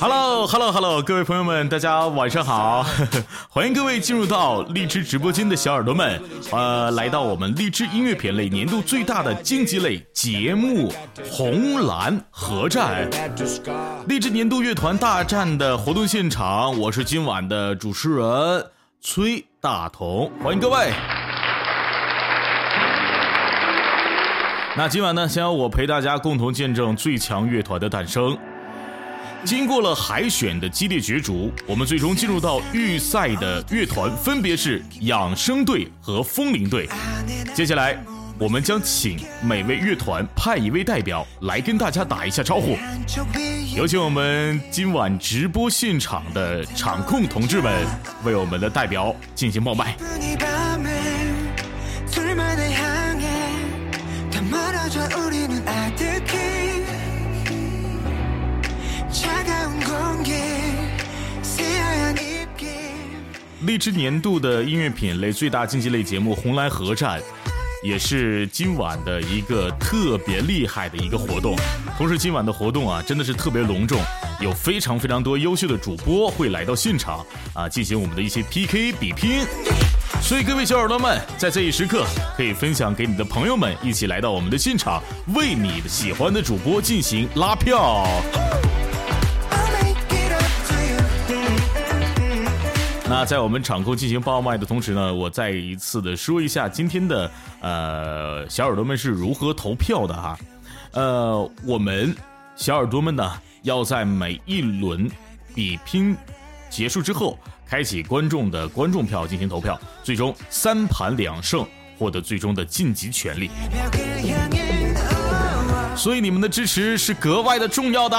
Hello，Hello，Hello，各位朋友们，大家晚上好！欢迎各位进入到荔枝直播间的小耳朵们，呃，来到我们荔枝音乐品类年度最大的竞技类节目——红蓝合战，荔枝年度乐团大战的活动现场，我是今晚的主持人崔大同，欢迎各位。那今晚呢，先由我陪大家共同见证最强乐团的诞生。经过了海选的激烈角逐，我们最终进入到预赛的乐团分别是养生队和风铃队。接下来，我们将请每位乐团派一位代表来跟大家打一下招呼。有请我们今晚直播现场的场控同志们为我们的代表进行报麦。荔枝年度的音乐品类最大竞技类节目《红蓝合战》，也是今晚的一个特别厉害的一个活动。同时，今晚的活动啊，真的是特别隆重，有非常非常多优秀的主播会来到现场啊，进行我们的一些 PK 比拼。所以，各位小耳朵们，在这一时刻，可以分享给你的朋友们，一起来到我们的现场，为你喜欢的主播进行拉票。那在我们场控进行爆麦的同时呢，我再一次的说一下今天的呃小耳朵们是如何投票的哈，呃，我们小耳朵们呢要在每一轮比拼结束之后，开启观众的观众票进行投票，最终三盘两胜获得最终的晋级权利。所以你们的支持是格外的重要的。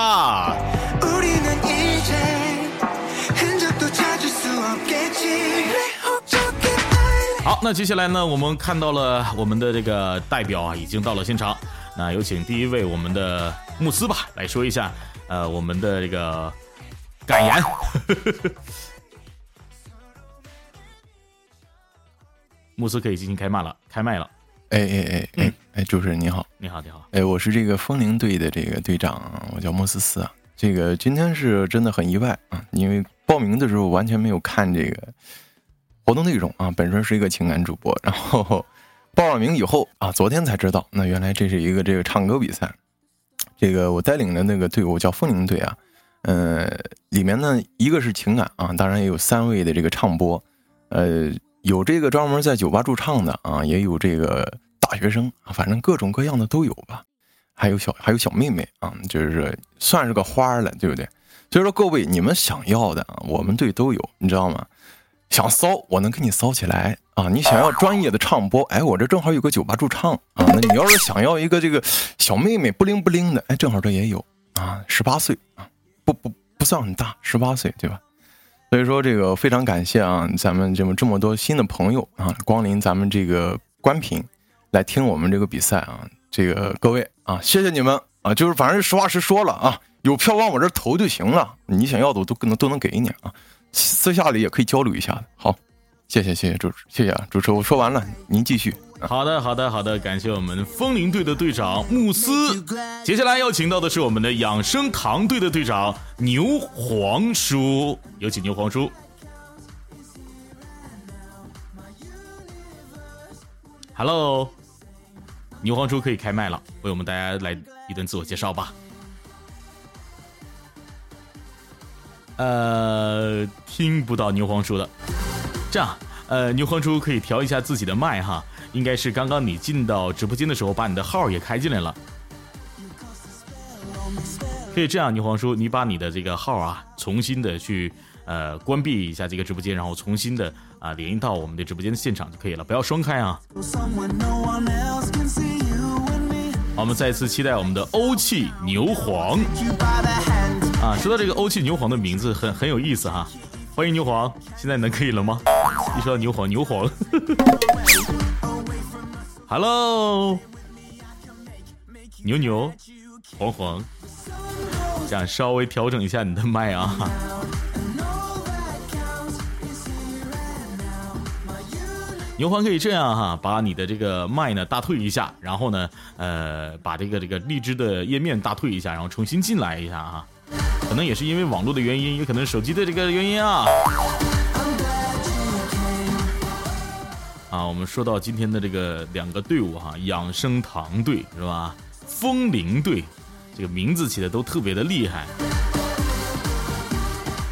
好，那接下来呢，我们看到了我们的这个代表啊，已经到了现场。那有请第一位我们的慕斯吧，来说一下，呃，我们的这个感言。慕斯可以进行开麦了，开麦了。哎哎哎哎哎，主持人你好，你好你好。哎，我是这个风铃队的这个队长，我叫莫斯斯啊。这个今天是真的很意外啊，因为报名的时候完全没有看这个。活动内容啊，本身是一个情感主播，然后报了名以后啊，昨天才知道，那原来这是一个这个唱歌比赛。这个我带领的那个队伍叫风铃队啊，呃，里面呢一个是情感啊，当然也有三位的这个唱播，呃，有这个专门在酒吧驻唱的啊，也有这个大学生，反正各种各样的都有吧。还有小还有小妹妹啊，就是算是个花了，对不对？所以说各位你们想要的啊，我们队都有，你知道吗？想骚，我能给你骚起来啊！你想要专业的唱播，哎，我这正好有个酒吧驻唱啊。那你要是想要一个这个小妹妹不灵不灵的，哎，正好这也有啊。十八岁啊，不不不算很大，十八岁对吧？所以说这个非常感谢啊，咱们这么这么多新的朋友啊，光临咱们这个关屏来听我们这个比赛啊。这个各位啊，谢谢你们啊，就是反正实话实说了啊，有票往我这投就行了，你想要的我都能都能给你啊。私下里也可以交流一下。好，谢谢谢谢主持，谢谢啊主持，我说完了，您继续。好的好的好的，感谢我们风铃队的队长慕斯。接下来要请到的是我们的养生堂队的队长牛黄叔，有请牛黄叔。Hello，牛黄叔可以开麦了，为我们大家来一段自我介绍吧。呃，听不到牛黄叔的，这样，呃，牛黄叔可以调一下自己的麦哈，应该是刚刚你进到直播间的时候，把你的号也开进来了。可以这样，牛黄叔，你把你的这个号啊，重新的去呃关闭一下这个直播间，然后重新的啊连到我们的直播间的现场就可以了，不要双开啊。好，我们再次期待我们的欧气牛黄。啊，说到这个欧气牛黄的名字很很有意思哈，欢迎牛黄，现在能可以了吗？一说到牛黄，牛黄，Hello，牛牛，黄黄，这样稍微调整一下你的麦啊。牛黄可以这样哈，把你的这个麦呢大退一下，然后呢，呃，把这个这个荔枝的页面大退一下，然后重新进来一下哈。可能也是因为网络的原因，也可能手机的这个原因啊。啊，我们说到今天的这个两个队伍哈，养生堂队是吧？风铃队，这个名字起的都特别的厉害。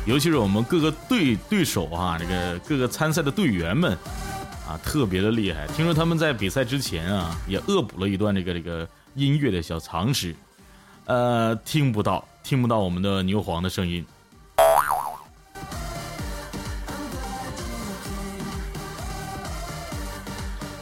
尤其是我们各个队对手啊，这个各个参赛的队员们。啊，特别的厉害！听说他们在比赛之前啊，也恶补了一段这个这个音乐的小常识，呃，听不到，听不到我们的牛黄的声音。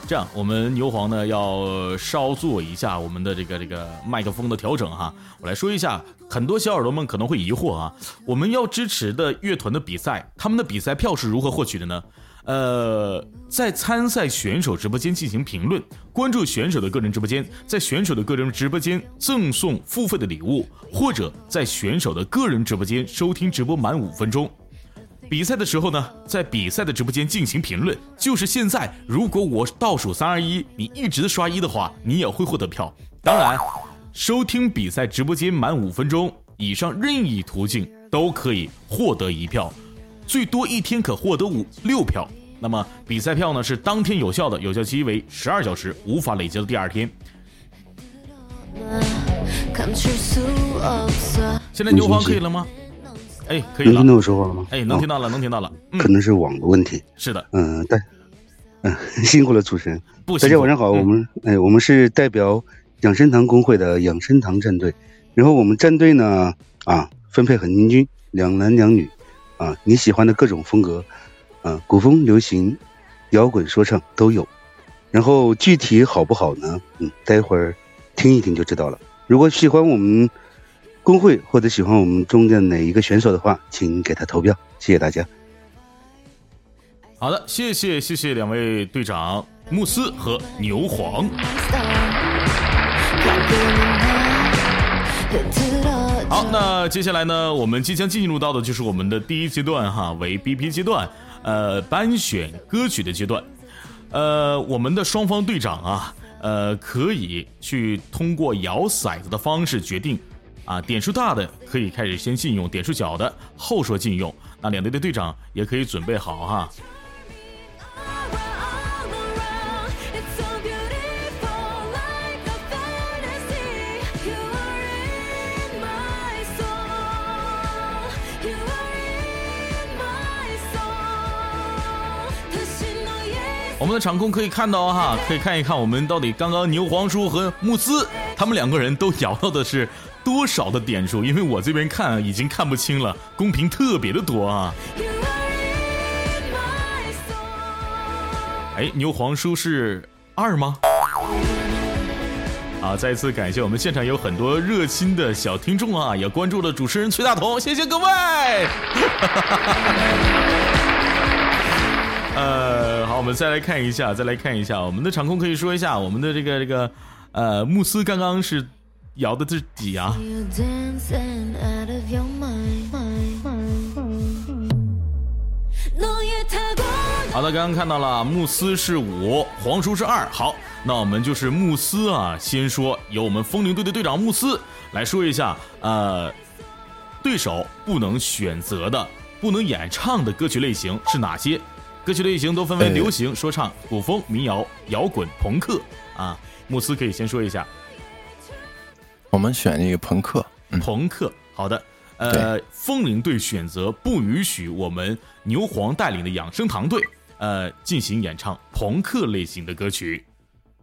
这样，我们牛黄呢要稍做一下我们的这个这个麦克风的调整哈。我来说一下，很多小耳朵们可能会疑惑啊，我们要支持的乐团的比赛，他们的比赛票是如何获取的呢？呃，在参赛选手直播间进行评论，关注选手的个人直播间，在选手的个人直播间赠送付费的礼物，或者在选手的个人直播间收听直播满五分钟。比赛的时候呢，在比赛的直播间进行评论，就是现在。如果我倒数三二一，你一直刷一的话，你也会获得票。当然，收听比赛直播间满五分钟以上任意途径都可以获得一票。最多一天可获得五六票，那么比赛票呢是当天有效的，有效期为十二小时，无法累积到第二天。现在牛黄可以了吗？哎，可以了。能听到我说话了吗？哎，能听到了，能听到了。可能是网的问题。是的。嗯，但。嗯，辛苦了，主持人。不，大家晚上好。我们哎，我们是代表养生堂工会的养生堂战队，然后我们战队呢啊，分配很平均，两男两女。啊，你喜欢的各种风格，啊，古风、流行、摇滚、说唱都有。然后具体好不好呢？嗯，待会儿听一听就知道了。如果喜欢我们工会或者喜欢我们中的哪一个选手的话，请给他投票。谢谢大家。好的，谢谢谢谢两位队长慕斯和牛黄。好，那接下来呢，我们即将进入到的就是我们的第一阶段哈，为 BP 阶段，呃，班选歌曲的阶段。呃，我们的双方队长啊，呃，可以去通过摇骰子的方式决定，啊，点数大的可以开始先禁用，点数小的后说禁用。那两队的队长也可以准备好哈。我们的场控可以看到哈，可以看一看我们到底刚刚牛黄叔和慕斯他们两个人都摇到的是多少的点数？因为我这边看已经看不清了，公屏特别的多啊。哎，牛黄叔是二吗？好，再次感谢我们现场有很多热心的小听众啊，也关注了主持人崔大同，谢谢各位。呃，好，我们再来看一下，再来看一下，我们的场控可以说一下，我们的这个这个，呃，慕斯刚刚是摇的是几啊？好的，刚刚看到了，慕斯是五，黄叔是二。好，那我们就是慕斯啊，先说由我们风铃队的队长慕斯来说一下，呃，对手不能选择的、不能演唱的歌曲类型是哪些？歌曲类型都分为流行、说唱、古风、民谣、摇滚、朋克啊。慕斯可以先说一下，我们选一个朋克。朋克，好的。呃，风铃队选择不允许我们牛黄带领的养生堂队呃进行演唱朋克类型的歌曲。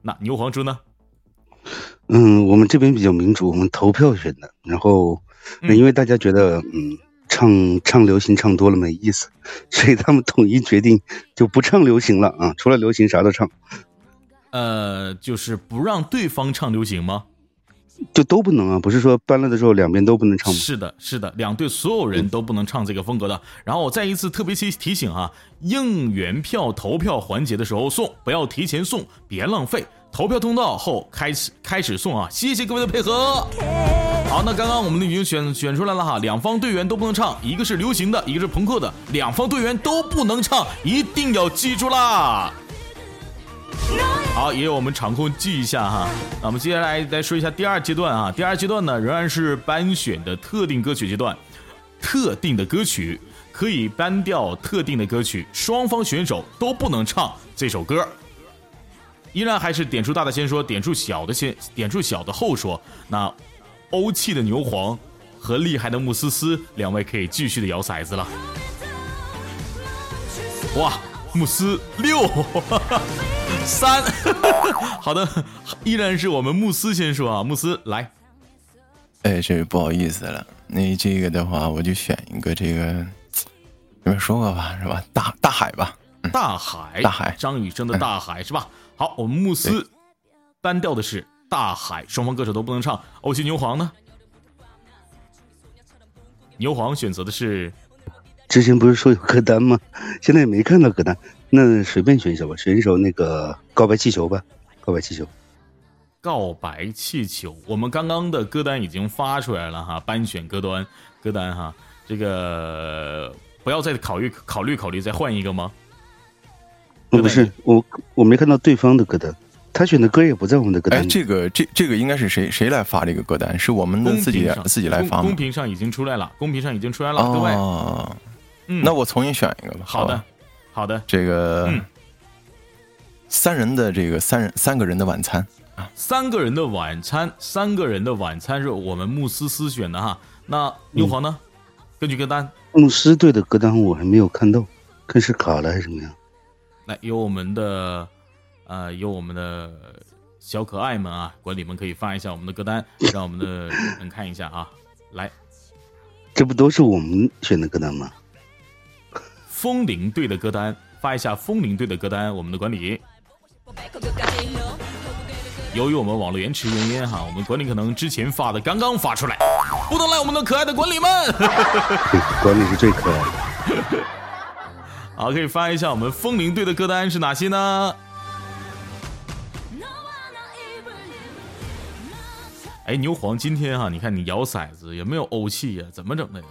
那牛黄猪呢？嗯，我们这边比较民主，我们投票选的。然后，因为大家觉得嗯。唱唱流行唱多了没意思，所以他们统一决定就不唱流行了啊！除了流行啥都唱。呃，就是不让对方唱流行吗？就都不能啊？不是说搬了的时候两边都不能唱吗？是的，是的，两队所有人都不能唱这个风格的。然后我再一次特别提提醒啊，应援票投票环节的时候送，不要提前送，别浪费。投票通道后开始开始送啊！谢谢各位的配合。好，那刚刚我们已经选选出来了哈，两方队员都不能唱，一个是流行的，一个是朋克的，两方队员都不能唱，一定要记住啦。好，也有我们场控记一下哈。那我们接下来来说一下第二阶段啊。第二阶段呢，仍然是颁选的特定歌曲阶段，特定的歌曲可以颁掉特定的歌曲，双方选手都不能唱这首歌。依然还是点数大的先说，点数小的先，点数小的后说。那欧气的牛黄和厉害的慕斯斯两位可以继续的摇骰子了。哇，慕斯六 三，好的，依然是我们慕斯先说啊，慕斯来。哎，这不好意思了，那这个的话，我就选一个这个，你们说过吧，是吧？大大海吧，大海，大海，张雨生的大海是吧？好，我们慕斯单调的是大海，双方歌手都不能唱。欧气牛黄呢？牛黄选择的是，之前不是说有歌单吗？现在也没看到歌单，那随便选一首吧，选一首那个告白气球吧，告白气球。告白气球，我们刚刚的歌单已经发出来了哈，班选歌单歌单哈，这个不要再考虑考虑考虑，再换一个吗？不是我，我没看到对方的歌单，他选的歌也不在我们的歌单。哎，这个这这个应该是谁谁来发这个歌单？是我们的自己自己来发吗？公屏上已经出来了，公屏上已经出来了，各位。嗯，那我重新选一个吧。好的，好的。这个三人的这个三人三个人的晚餐啊，三个人的晚餐，三个人的晚餐是我们慕斯斯选的哈。那牛黄呢？根据歌单，慕斯队的歌单我还没有看到，看是卡了还是怎么样？来，有我们的，呃，有我们的小可爱们啊，管理们可以发一下我们的歌单，让我们的人看一下啊。来，这不都是我们选的歌单吗？风铃队的歌单，发一下风铃队的歌单，我们的管理。由于我们网络延迟原因哈，我们管理可能之前发的刚刚发出来，不能赖我们的可爱的管理们。管理是最可爱的。好，可以翻一下我们风铃队的歌单是哪些呢？哎，牛黄今天哈，你看你摇骰子也没有欧气呀？怎么整的呀？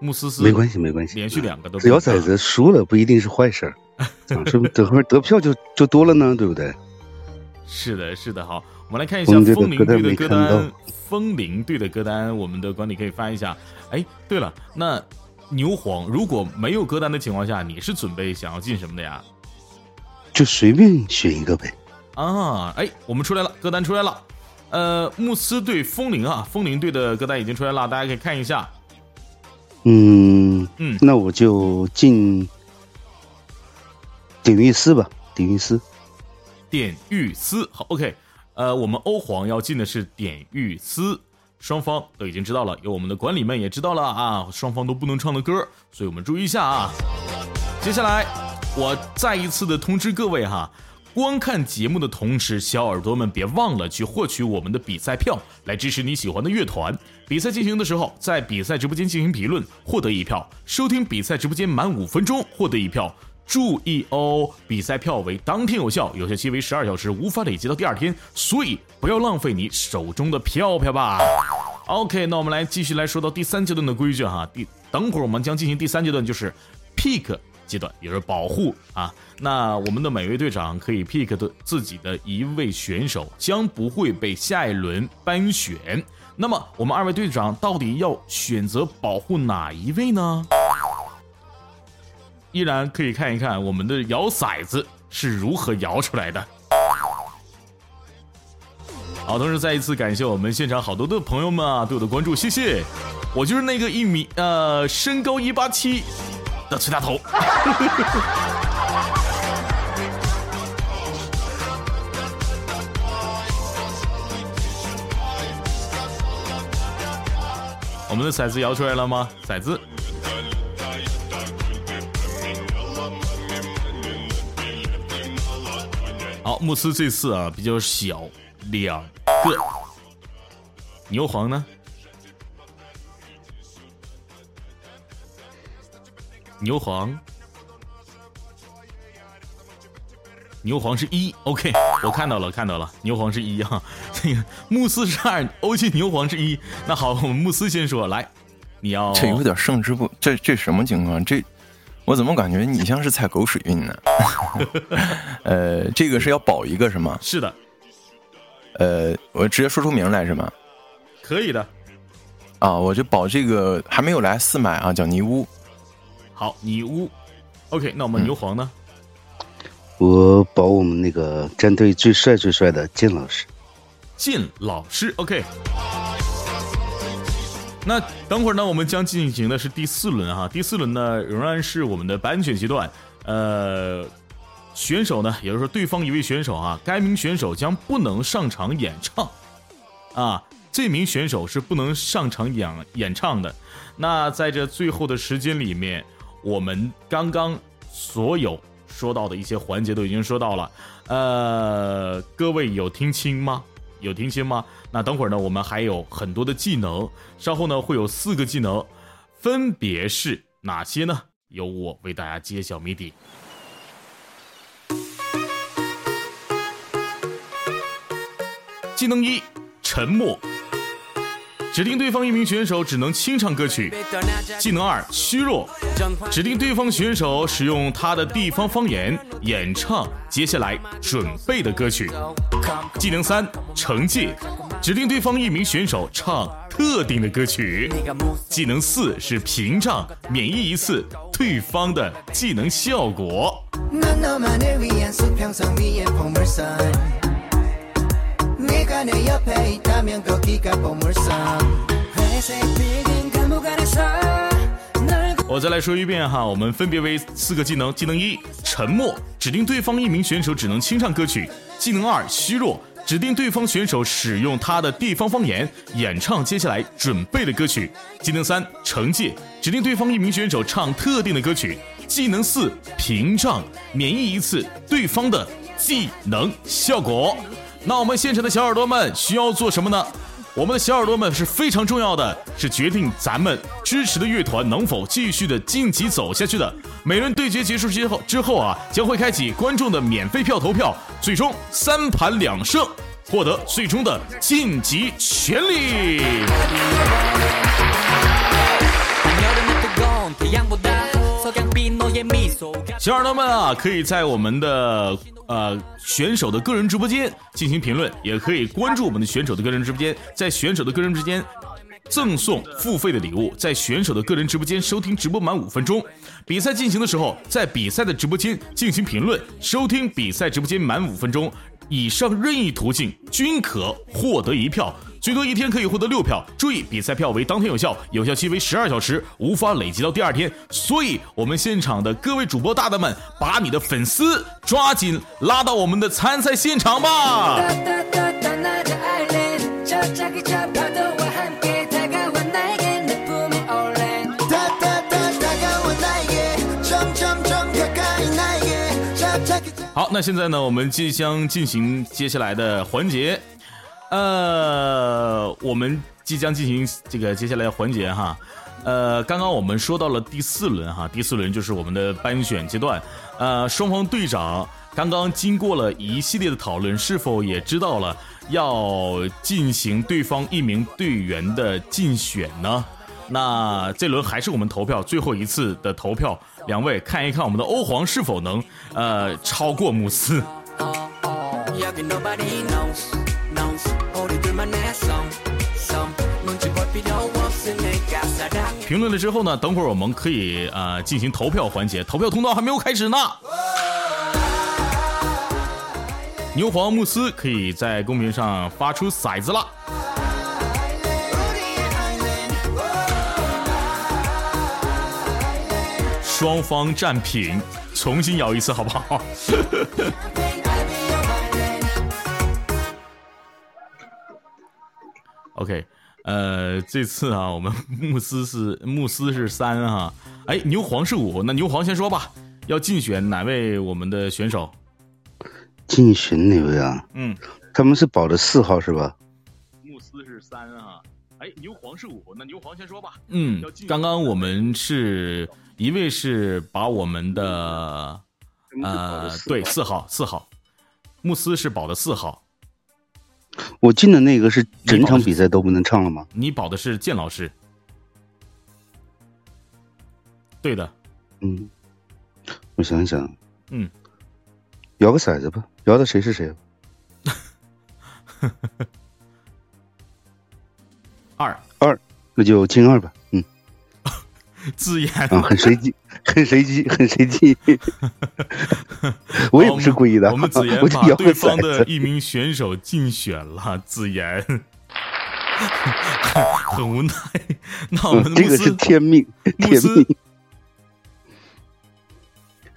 穆思思没关系，没关系，连续两个都只要崽子输了不一定是坏事儿，说不等会儿得票就就多了呢，对不对？是的，是的，好，我们来看一下风铃队的歌单。风铃队的歌单，我们的管理可以翻一下。哎，对了，那。牛黄如果没有歌单的情况下，你是准备想要进什么的呀？就随便选一个呗。啊，哎，我们出来了，歌单出来了。呃，慕斯队风铃啊，风铃队的歌单已经出来了，大家可以看一下。嗯嗯，那我就进典狱司吧，典狱司。典狱司，好，OK。呃，我们欧皇要进的是典狱司。双方都已经知道了，有我们的管理们也知道了啊，双方都不能唱的歌，所以我们注意一下啊。接下来我再一次的通知各位哈，观看节目的同时，小耳朵们别忘了去获取我们的比赛票，来支持你喜欢的乐团。比赛进行的时候，在比赛直播间进行评论，获得一票；收听比赛直播间满五分钟，获得一票。注意哦，比赛票为当天有效，有效期为十二小时，无法累积到第二天，所以不要浪费你手中的票票吧。OK，那我们来继续来说到第三阶段的规矩哈。第等会儿我们将进行第三阶段，就是 pick 阶段，也就是保护啊。那我们的每位队长可以 pick 的自己的一位选手，将不会被下一轮班选。那么我们二位队长到底要选择保护哪一位呢？依然可以看一看我们的摇骰子是如何摇出来的。好，同时再一次感谢我们现场好多的朋友们啊对我的关注，谢谢。我就是那个一米呃身高一八七的崔大头。我们的骰子摇出来了吗？骰子。好，慕斯这次啊比较小，两个。牛黄呢？牛黄，牛黄是一，OK，我看到了，看到了，牛黄是一哈。这个慕斯是二，欧气牛黄是一。那好，我们慕斯先说，来，你要这有点胜之不，这这什么情况？这我怎么感觉你像是踩狗屎运呢？呃，这个是要保一个是吗？是的，呃，我直接说出名来是吗？可以的。啊，我就保这个还没有来四买啊，叫尼屋。好，女巫。OK，那我们牛黄呢？我保我们那个战队最帅最帅的靳老师。靳老师，OK。那等会儿呢，我们将进行的是第四轮哈。第四轮呢，仍然是我们的班选阶段。呃，选手呢，也就是说对方一位选手啊，该名选手将不能上场演唱啊。这名选手是不能上场演演唱的。那在这最后的时间里面，我们刚刚所有说到的一些环节都已经说到了。呃，各位有听清吗？有听清吗？那等会儿呢，我们还有很多的技能，稍后呢会有四个技能，分别是哪些呢？由我为大家揭晓谜底。技能一：沉默。指定对方一名选手只能清唱歌曲。技能二：虚弱。指定对方选手使用他的地方方言演唱接下来准备的歌曲。技能三：惩戒。指定对方一名选手唱特定的歌曲。技能四是屏障，免疫一次对方的技能效果。我再来说一遍哈，我们分别为四个技能：技能一，沉默，指定对方一名选手只能清唱歌曲；技能二，虚弱，指定对方选手使用他的地方方言演唱接下来准备的歌曲；技能三，惩戒，指定对方一名选手唱特定的歌曲；技能四，屏障，免疫一次对方的技能效果。那我们现场的小耳朵们需要做什么呢？我们的小耳朵们是非常重要的，是决定咱们支持的乐团能否继续的晋级走下去的。每轮对决结束之后之后啊，将会开启观众的免费票投票，最终三盘两胜，获得最终的晋级权利。小耳朵们啊，可以在我们的。呃，选手的个人直播间进行评论，也可以关注我们的选手的个人直播间，在选手的个人直播间赠送付费的礼物，在选手的个人直播间收听直播满五分钟，比赛进行的时候，在比赛的直播间进行评论，收听比赛直播间满五分钟。以上任意途径均可获得一票，最多一天可以获得六票。注意，比赛票为当天有效，有效期为十二小时，无法累积到第二天。所以，我们现场的各位主播大大们，把你的粉丝抓紧拉到我们的参赛现场吧。好，那现在呢，我们即将进行接下来的环节，呃，我们即将进行这个接下来的环节哈，呃，刚刚我们说到了第四轮哈，第四轮就是我们的班选阶段，呃，双方队长刚刚经过了一系列的讨论，是否也知道了要进行对方一名队员的竞选呢？那这轮还是我们投票最后一次的投票。两位看一看我们的欧皇是否能呃超过慕斯。评论了之后呢，等会儿我们可以呃进行投票环节，投票通道还没有开始呢。牛黄慕斯可以在公屏上发出骰子了。双方战平，重新摇一次好不好？呃，这次啊，我们慕斯是慕斯是三哈，哎，牛黄是五，那牛黄先说吧，要竞选哪位我们的选手？竞选哪位啊？嗯，他们是保的四号是吧？慕斯是三啊，哎，牛黄是五，那牛黄先说吧。嗯，刚刚我们是。一位是把我们的呃，对，四号，四号，慕斯是保的四号。我进的那个是整场比赛都不能唱了吗？你保的是建老师，对的，嗯，我想一想，嗯，摇个骰子吧，摇的谁是谁？二二，那就进二吧。嗯，自言啊，很随机，很随机，很随机。我也不是故意的，我们子言我就把对摇个骰子。方的一名选手竞选了，子言很无奈。那我们嗯，这个是的穆斯天命，穆斯天命。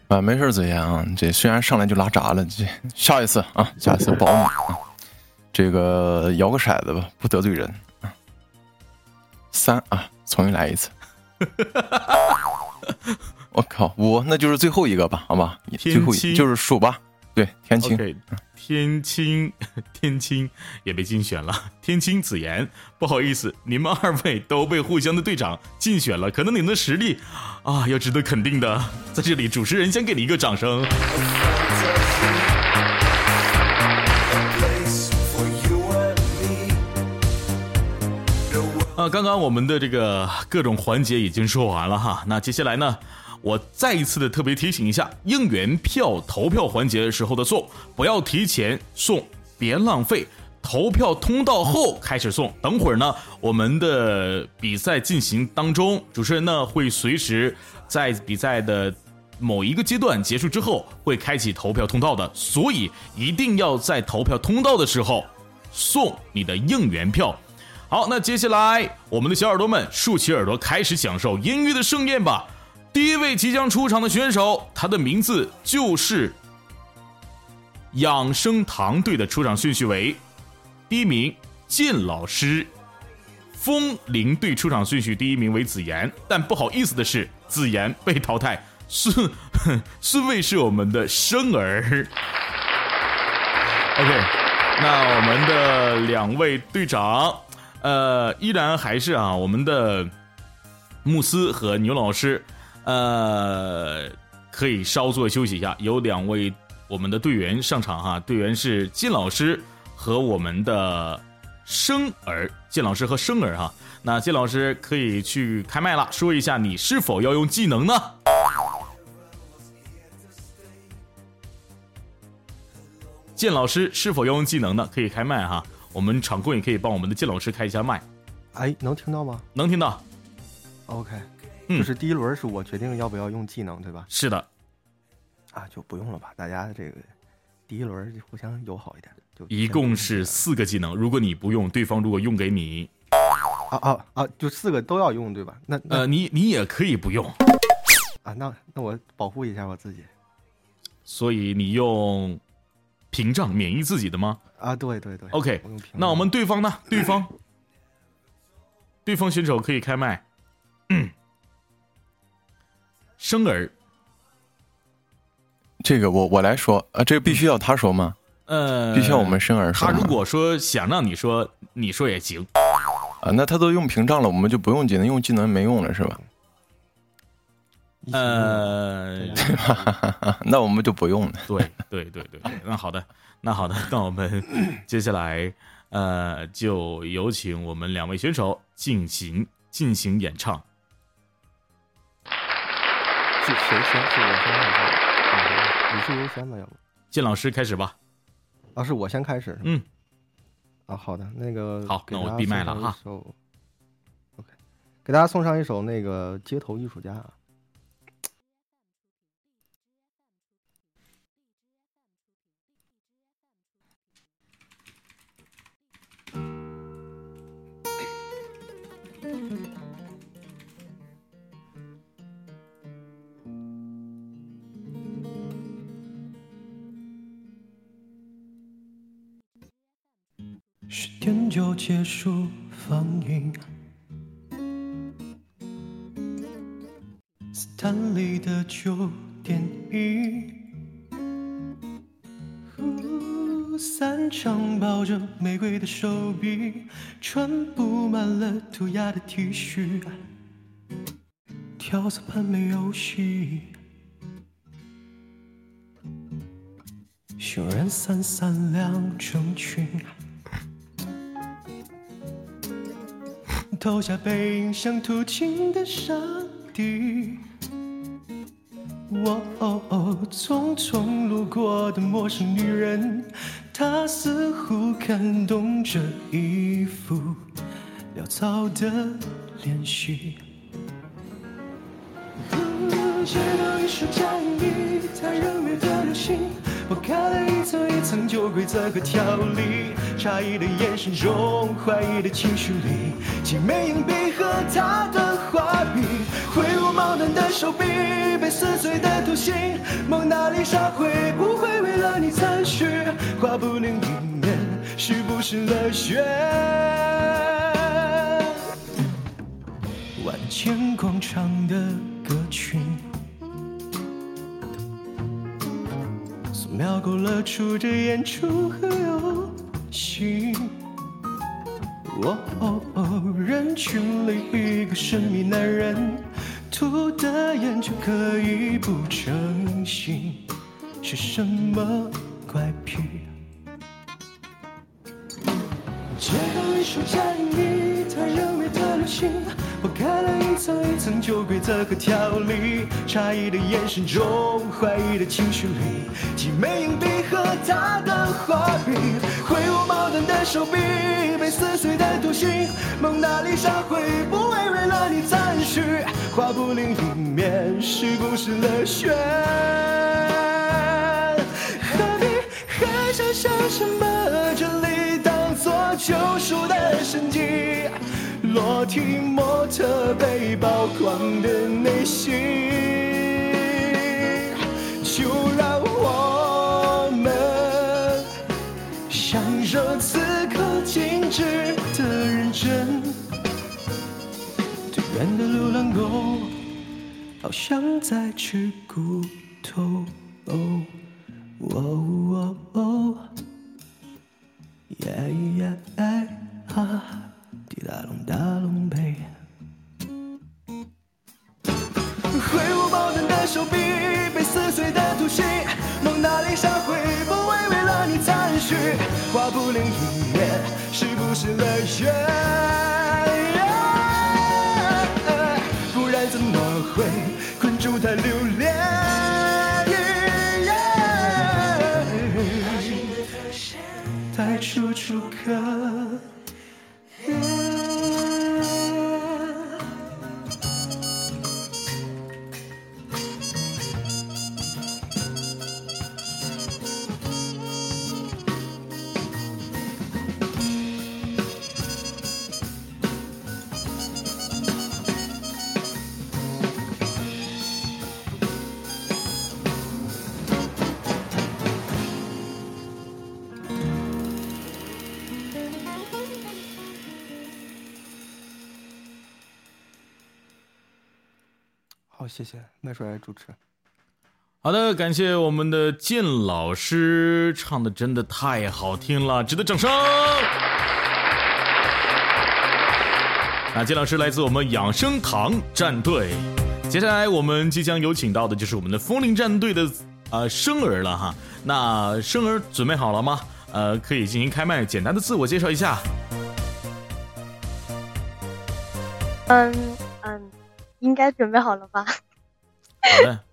啊，没事儿，子言啊，这虽然上来就拉闸了，这下一次啊，下一次保你啊。这个摇个骰子吧，不得罪人啊。三啊，重新来一次。我靠，五那就是最后一个吧，好吧，天最后青一就是数吧，对，天青。天青 天青也被竞选了，天青子言，不好意思，你们二位都被互相的队长竞选了，可能你们的实力啊要值得肯定的，在这里主持人先给你一个掌声。那，刚刚我们的这个各种环节已经说完了哈，那接下来呢，我再一次的特别提醒一下，应援票投票环节的时候的送，不要提前送，别浪费。投票通道后开始送，等会儿呢，我们的比赛进行当中，主持人呢会随时在比赛的某一个阶段结束之后会开启投票通道的，所以一定要在投票通道的时候送你的应援票。好，那接下来我们的小耳朵们竖起耳朵，开始享受音乐的盛宴吧。第一位即将出场的选手，他的名字就是养生堂队的出场顺序为第一名靳老师，风铃队出场顺序第一名为子言，但不好意思的是，子言被淘汰，顺顺位是我们的生儿。OK，那我们的两位队长，呃，依然还是啊，我们的慕斯和牛老师，呃，可以稍作休息一下。有两位我们的队员上场哈，队员是金老师和我们的生儿，金老师和生儿哈。那金老师可以去开麦了，说一下你是否要用技能呢？剑老师是否要用技能呢？可以开麦哈，我们场控也可以帮我们的金老师开一下麦，哎，能听到吗能听到？？OK，嗯就是第一轮是我决定要不要用技能，对吧？是的，啊，就不用了吧，大家这个第一轮就互相友好一点，就一共是四个技能，如果你不用，对方如果用给你，啊啊啊，就四个都要用，对吧？那那、呃，你你也可以不用，啊，那那我保护一下我自己所以你用屏障免疫自己的吗啊，对对对？OK，我那我们对方呢？对方，对方选手可以开麦。嗯，生儿，这个我我来说啊，这个必须要他说吗？呃，必须要我们生儿说？他如果说想让你说，你说也行。啊，那他都用屏障了，我们就不用技能，用技能没用了是吧？呃，那我们就不用了。对对对对对，那好的，那好的，那我们接下来呃，就有请我们两位选手进行进行演唱。是谁先？是我先还是你你是优先吧？要不建老师开始吧。啊，是我先开始嗯，啊，好的，那个好那我闭麦了哈 OK，给大家送上一首那个街头艺术家啊。天就结束放映。斯坦利的旧电影，呼散场抱着玫瑰的手臂，穿布满了涂鸦的 T 恤，跳蚤盘没游戏。熊人三三两成群，投下背影像途经的上帝，我哦哦，匆匆路过的陌生女人，她似乎看懂这一幅潦草的练习。街道一束战役，它仍没的流星。剥开了一层一层旧规则和条例，诧异的眼神中，怀疑的情绪里，几枚硬币和他的画笔，挥舞矛盾的手臂，被撕碎的图形。蒙娜丽莎会不会为了你残序？画布另一面是不是乐血？万千广场的歌曲。描勾勒出这演出和游戏。哦哦哦，人群里一个神秘男人，涂的眼就可以不成形，是什么怪癖？街头艺术战役，它仍没的流行。剥开了一层一层旧规则和条例，诧异的眼神中，怀疑的情绪里，几枚硬币和他的画笔，挥舞矛盾的手臂，被撕碎的图形。蒙娜丽莎会不会为了你残序？画布另一面是不是乐血？何必还想想什么？这里当作救赎的神迹。裸体模特被曝光的内心，就让我们享受此刻静止的认真。最远的流浪狗，好像在吃骨头。哦哦哦，耶耶啊！大龙，大龙背，挥舞矛盾的手臂，被撕碎的图形。蒙娜丽莎会不会为了你残序？画布另一面是不是乐血？不然怎么会困住他留恋？太楚楚可。谢麦帅主持。好的，感谢我们的建老师，唱的真的太好听了，值得掌声。那金老师来自我们养生堂战队，接下来我们即将有请到的就是我们的风铃战队的呃生儿了哈。那生儿准备好了吗？呃，可以进行开麦，简单的自我介绍一下。嗯嗯。应该准备好了吧？好的，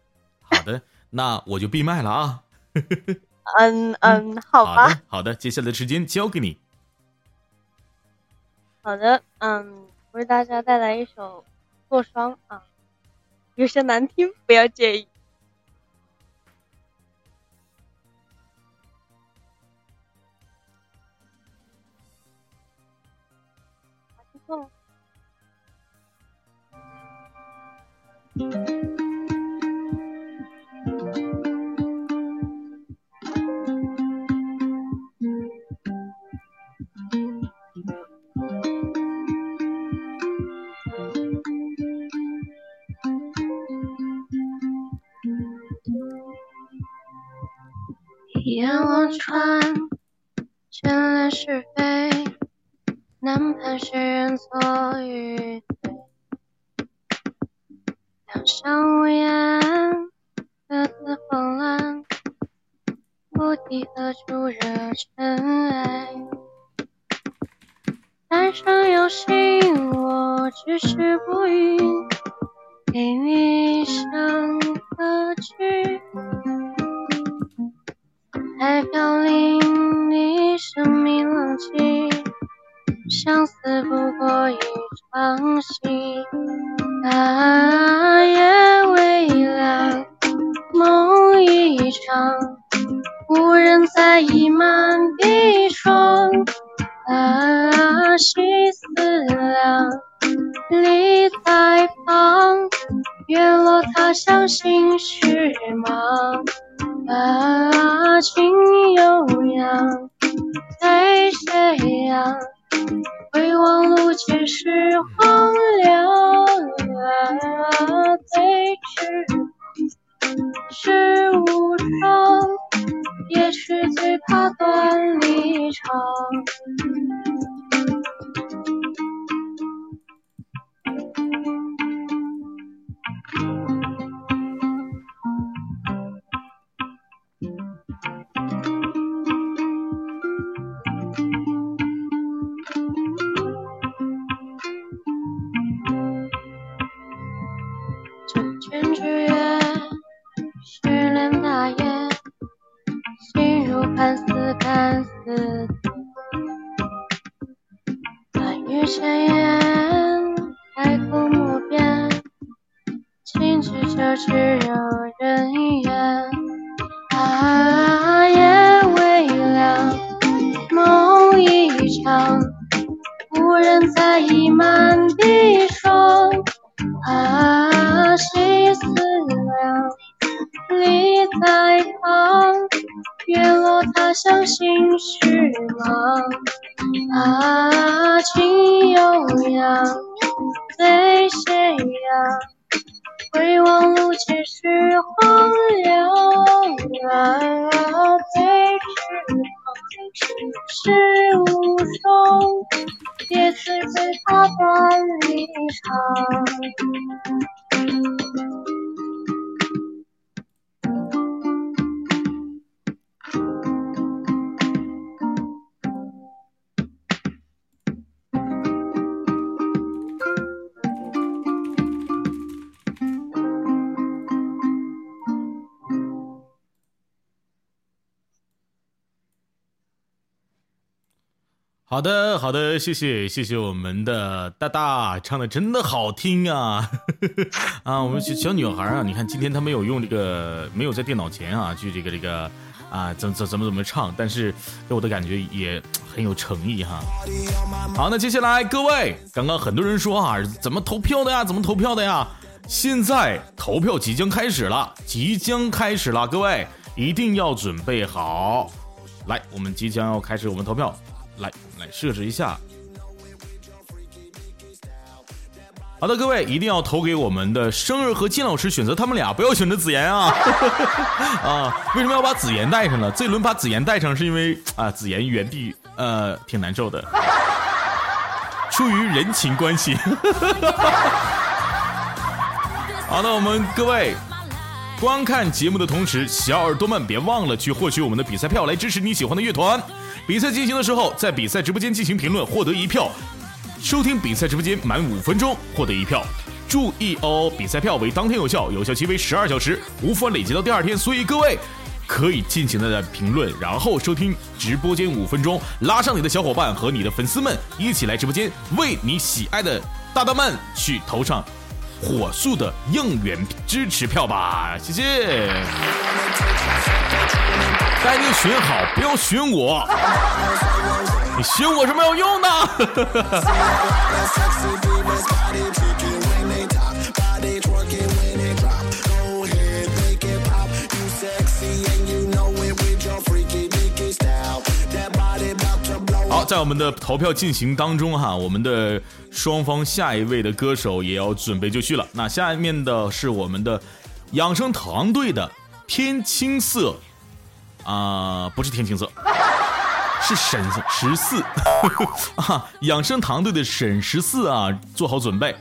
好的，那我就闭麦了啊。嗯嗯，好吧。好的，接下来的时间交给你。好的，嗯，为大家带来一首《过霜》啊，有些难听，不要介意。一眼望穿，见了是非，难判谁人错与对。两相无言，各自慌乱，目的何处惹尘埃？三生有幸，我只是不语，给你一生。歌曲，海飘零你生命冷清，相思不过一场戏。啊夜微凉，梦一场，无人在意满壁霜。啊，细思量，立在旁，月落他乡心绪忙。啊，情悠扬，对斜阳，回望路前是荒凉。啊，对峙是无双，也许最怕断离场。在旁，月落他乡心绪忙。啊，情悠扬，醉斜阳，回望路前是荒凉。啊，对峙是无双，也是最怕断离场。好的，好的，谢谢，谢谢我们的大大唱的真的好听啊！啊，我们小小女孩啊，你看今天她没有用这个，没有在电脑前啊，去这个这个啊，怎怎怎么怎么唱，但是给我的感觉也很有诚意哈。好，那接下来各位，刚刚很多人说啊，怎么投票的呀？怎么投票的呀？现在投票即将开始了，即将开始了，各位一定要准备好。来，我们即将要开始我们投票。来，来设置一下。好的，各位一定要投给我们的生日和金老师，选择他们俩，不要选择子妍啊！啊，为什么要把子妍带上呢？这轮把子妍带上是因为啊，子妍原地呃挺难受的，出于人情关系。好的，我们各位观看节目的同时，小耳朵们别忘了去获取我们的比赛票，来支持你喜欢的乐团。比赛进行的时候，在比赛直播间进行评论，获得一票；收听比赛直播间满五分钟，获得一票。注意哦，比赛票为当天有效，有效期为十二小时，无法累积到第二天。所以各位可以尽情的在评论，然后收听直播间五分钟，拉上你的小伙伴和你的粉丝们一起来直播间，为你喜爱的大大们去投上火速的应援支持票吧！谢谢。赶紧选好，不要选我。你选我是没有用的。在我们的投票进行当中哈，我们的双方下一位的歌手也要准备就绪了。那下面的是我们的养生堂队的天青色。啊、不是天青色，是沈十四 啊，养生堂队的沈十四啊，做好准备。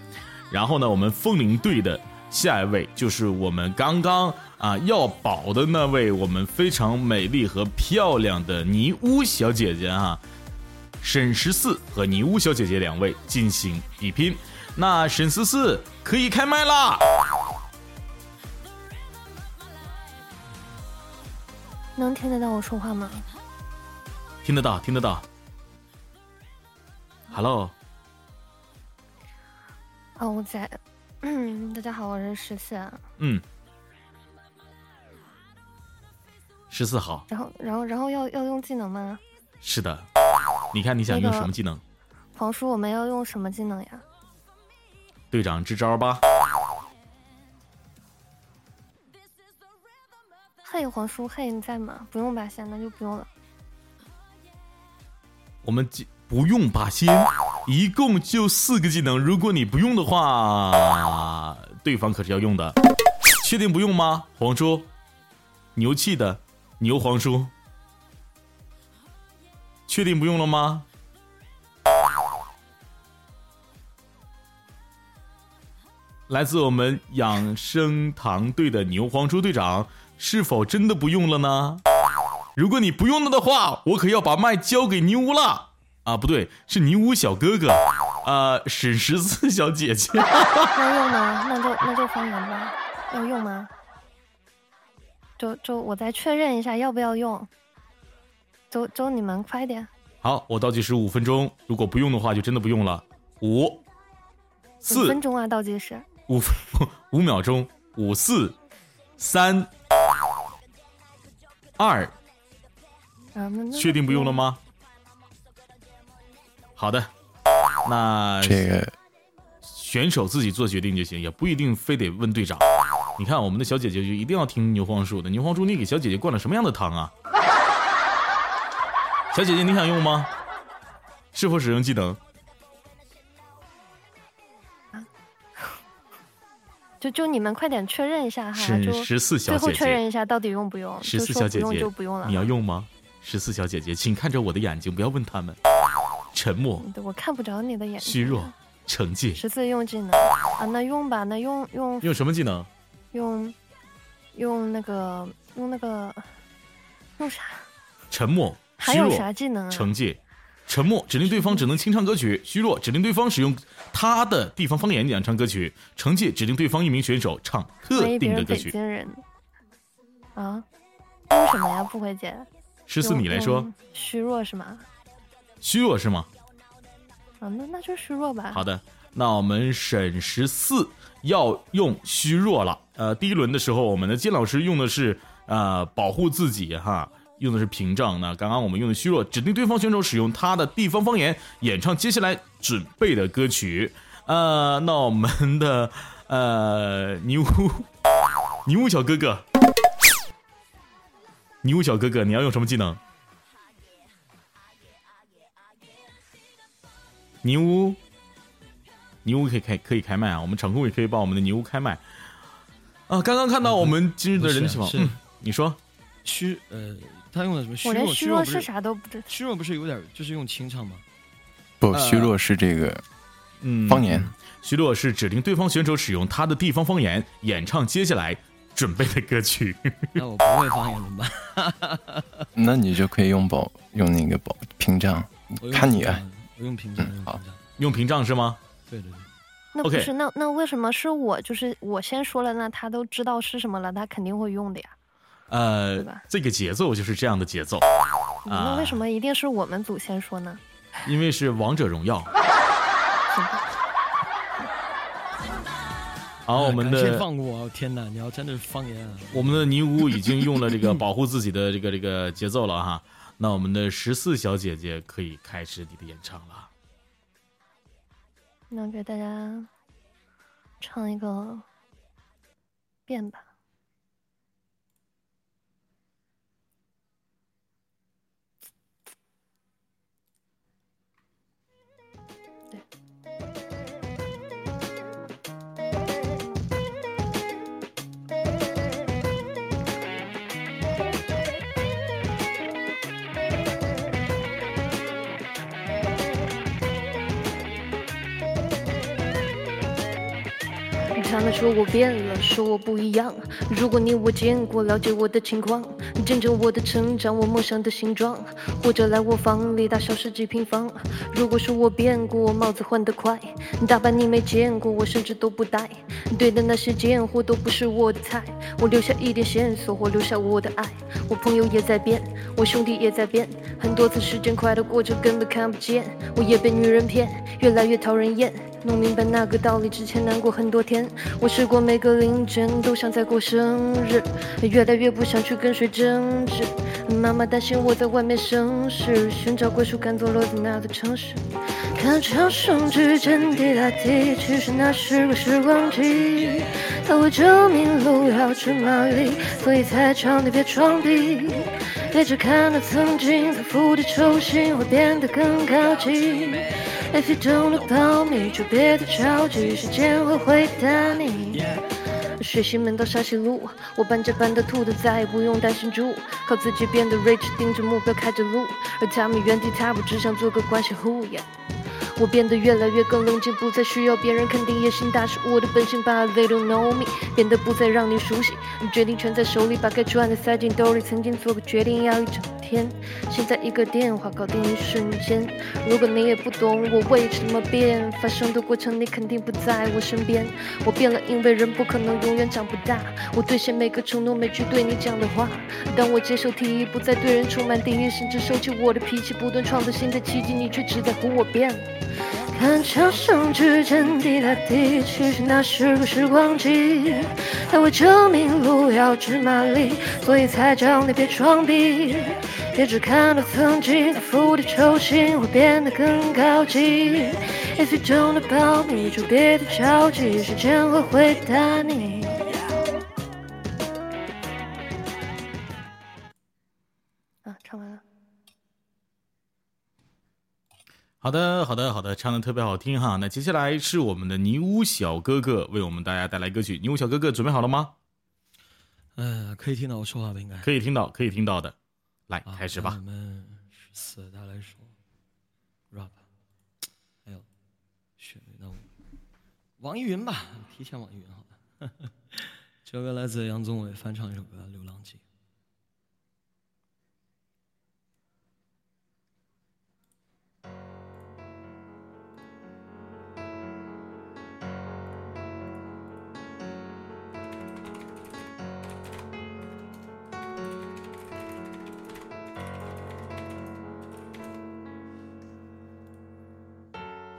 然后呢，我们风铃队的下一位就是我们刚刚啊要保的那位，我们非常美丽和漂亮的尼乌小姐姐啊，沈十四和尼乌小姐姐两位进行比拼。那沈十四可以开麦啦！能听得到我说话吗？听得到，听得到。Hello，哦，我在。嗯，大家好，我是十四。嗯，十四号。然后，然后，然后要要用技能吗？是的。你看你想用什么技能？黄叔，我们要用什么技能呀？队长支招吧。嘿，黄叔，嘿，你在吗？不用吧，现在就不用了。我们不用八仙，一共就四个技能。如果你不用的话，对方可是要用的。确定不用吗，黄叔？牛气的牛黄叔。确定不用了吗？来自我们养生堂队的牛黄叔队长。是否真的不用了呢？如果你不用了的话，我可要把麦交给尼乌了。啊，不对，是尼乌小哥哥，啊，沈十四小姐姐。要用吗？那就那就方言吧。要用吗？就就我再确认一下要不要用。周周，你们快点。好，我倒计时五分钟。如果不用的话，就真的不用了。五四分钟啊，倒计时。五五秒钟。五四三。二，确定不用了吗？好的，那这个选手自己做决定就行，也不一定非得问队长。你看，我们的小姐姐就一定要听牛黄叔的。牛黄叔，你给小姐姐灌了什么样的汤啊？小姐姐，你想用吗？是否使用技能？就就你们快点确认一下哈，就十四小姐姐，最后确认一下到底用不用。十四小姐姐就不用了，你要用吗？十四小姐姐，请看着我的眼睛，不要问他们。沉默，我看不着你的眼睛。虚弱，惩戒。十四用技能啊，那用吧，那用用用什么技能？用用那个用那个用啥？沉默，还有啥技能？惩戒。沉默指令对方只能清唱歌曲，虚弱指令对方使用他的地方方言演唱歌曲，惩戒指令对方一名选手唱特定的歌曲。北京人啊？用什么呀？不回姐。十四，你来说。虚弱是吗？虚弱是吗？啊，那那就虚弱吧。好的，那我们沈十四要用虚弱了。呃，第一轮的时候，我们的金老师用的是呃保护自己哈。用的是屏障，那刚刚我们用的虚弱，指定对方选手使用他的地方方言演唱接下来准备的歌曲。呃，那我们的呃尼乌尼乌小哥哥，尼乌 小哥哥，你要用什么技能？尼乌，尼乌可以开可以开麦啊，我们场控也可以帮我们的尼乌开麦。啊，刚刚看到我们今日的人气榜，嗯，你说虚呃。他用的什么？我连虚弱是啥都不知。虚弱不是有点就是用清唱吗？不，虚弱是这个，嗯，方言。虚弱是指令对方选手使用他的地方方言演唱接下来准备的歌曲。那我不会方言怎么办？那你就可以用保用那个保屏障，看你啊。我用屏障，好，用屏障是吗？对对对。那不是那那为什么是我？就是我先说了，那他都知道是什么了，他肯定会用的呀。呃，这个节奏就是这样的节奏。那为什么一定是我们祖先说呢？因为是王者荣耀。好，我们的先放过我！天哪，你要真的是方言。我们的尼姑已经用了这个 保护自己的这个这个节奏了哈。那我们的十四小姐姐可以开始你的演唱了。那给大家唱一个变吧。说我变了，说我不一样。如果你我见过，了解我的情况，见证我的成长，我梦想的形状，或者来我房里大小十几平方。如果说我变过，帽子换得快，打扮你没见过，我甚至都不戴。对的那些贱货都不是我的菜，我留下一点线索，或留下我的爱。我朋友也在变，我兄弟也在变，很多次时间快得过着根本看不见。我也被女人骗，越来越讨人厌。弄明白那个道理之前难过很多天，我试过每个凌晨都想再过生日，越来越不想去跟谁争执。妈妈担心我在外面生事，寻找归属感走落在那座城市。看长生之间滴答滴，其实那是个时光机。它会证明路遥知马力，所以才叫你别装逼。别只看到曾经在釜底抽薪，会变得更高级。If you don't look at me，就别太着急，时间会回答你。学习门到沙西路，我搬家搬的兔子再也不用担心住，靠自己变得 rich，盯着目标开着路，而他们原地踏步，只想做个关系户。我变得越来越更冷静，不再需要别人肯定，野心大是我的本性。But they don't know me，变得不再让你熟悉，决定权在手里，把该赚的塞进兜里。曾经做个决定要一整天，现在一个电话搞定一瞬间。如果你也不懂我为什么变，发生的过程你肯定不在我身边。我变了，因为人不可能永远长不大。我兑现每个承诺，每句对你讲的话。当我接受提议，不再对人充满敌意，甚至收起我的脾气，不断创造新的奇迹，你却只在乎我变了。看长生之间滴答滴，其实那是个时光机，它为证明路遥知马力，所以才叫你别装逼。别只看到曾经的釜底抽薪，会变得更高级。If you don't know about me，就别太着急，时间会回答你。好的，好的，好的，唱的特别好听哈。那接下来是我们的尼乌小哥哥为我们大家带来歌曲。尼乌小哥哥准备好了吗？呃，可以听到我说话的？应该可以听到，可以听到的。来，啊开始吧我。们十四大来说 rap，还有旋律，那我网易云吧，提前网易云好了。这首歌来自杨宗纬翻唱一首歌《流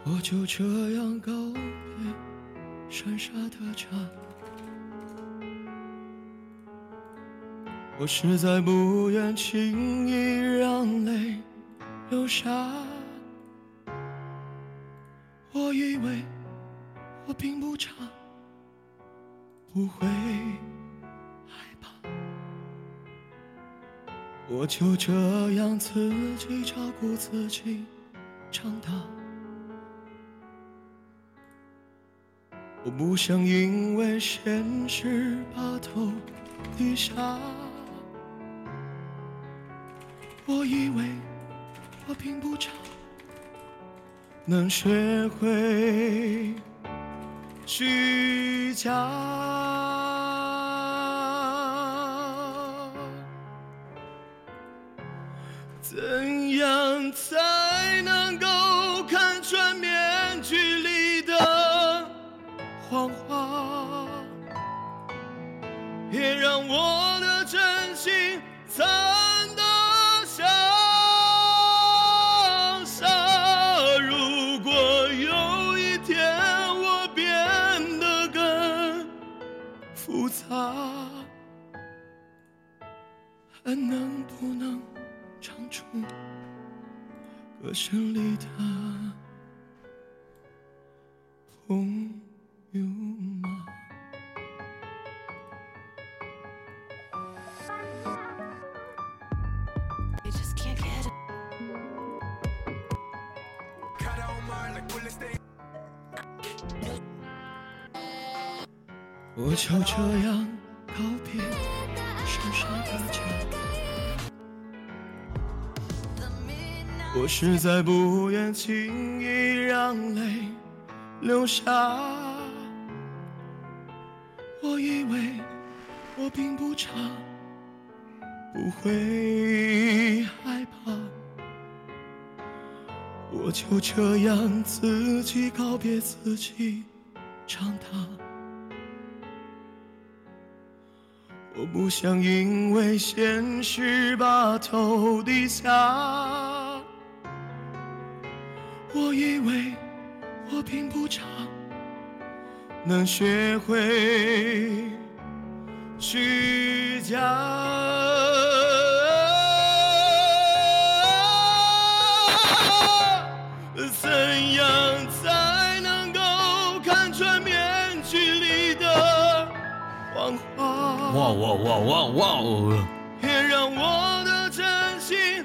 我就这样告别山下的家，我实在不愿轻易让泪流下。我以为我并不差，不会害怕，我就这样自己照顾自己长大。我不想因为现实把头低下。我以为我并不差，能学会虚假。歌声里的朋友吗 我就这样告别山上的家。我实在不愿轻易让泪流下。我以为我并不差，不会害怕，我就这样自己告别自己长大。我不想因为现实把头低下，我以为我并不差，能学会虚假。怎样才能够看穿面具里的谎话？哇哇哇哇哇哦！也让我的真心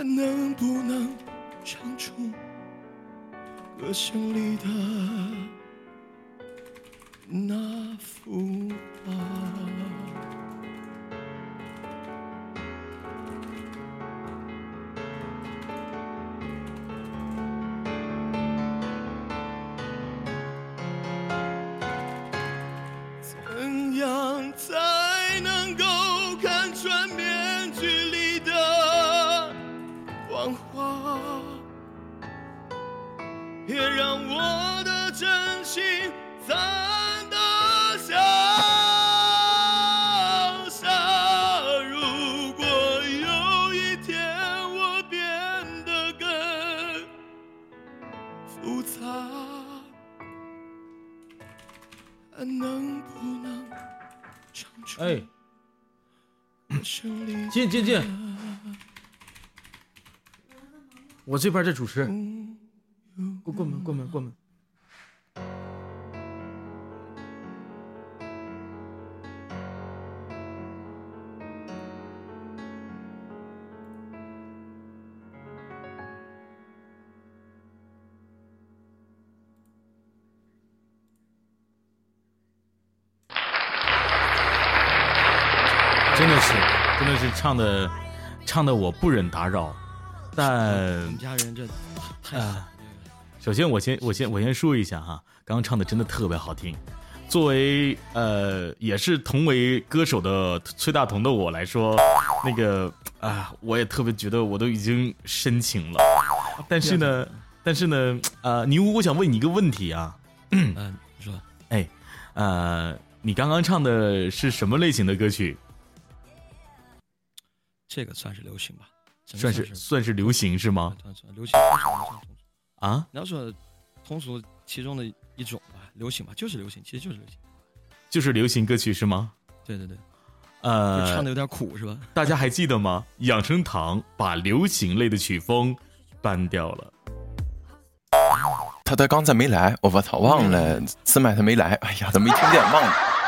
还能不能唱出歌声里的那幅哎，进进进，我这边这主持，过过门过门过门。唱的，唱的我不忍打扰，但家人这太啊首先，我先我先我先说一下哈，刚刚唱的真的特别好听。作为呃，也是同为歌手的崔大同的我来说，那个啊，我也特别觉得我都已经深情了。但是呢，但是呢，呃，尼乌，我想问你一个问题啊，嗯，你说哎，呃，你刚刚唱的是什么类型的歌曲？这个算是流行吧？算是是算是流行是吗？啊，你要说通俗其中的一种吧，流行吧，就是流行，其实就是流行。就是流行歌曲是吗？对对对，呃，唱的有点苦是吧？大家还记得吗？养生堂把流行类的曲风搬掉了。他他刚才没来，我我操，忘了四麦他没来，哎呀，怎么没听见？忘了。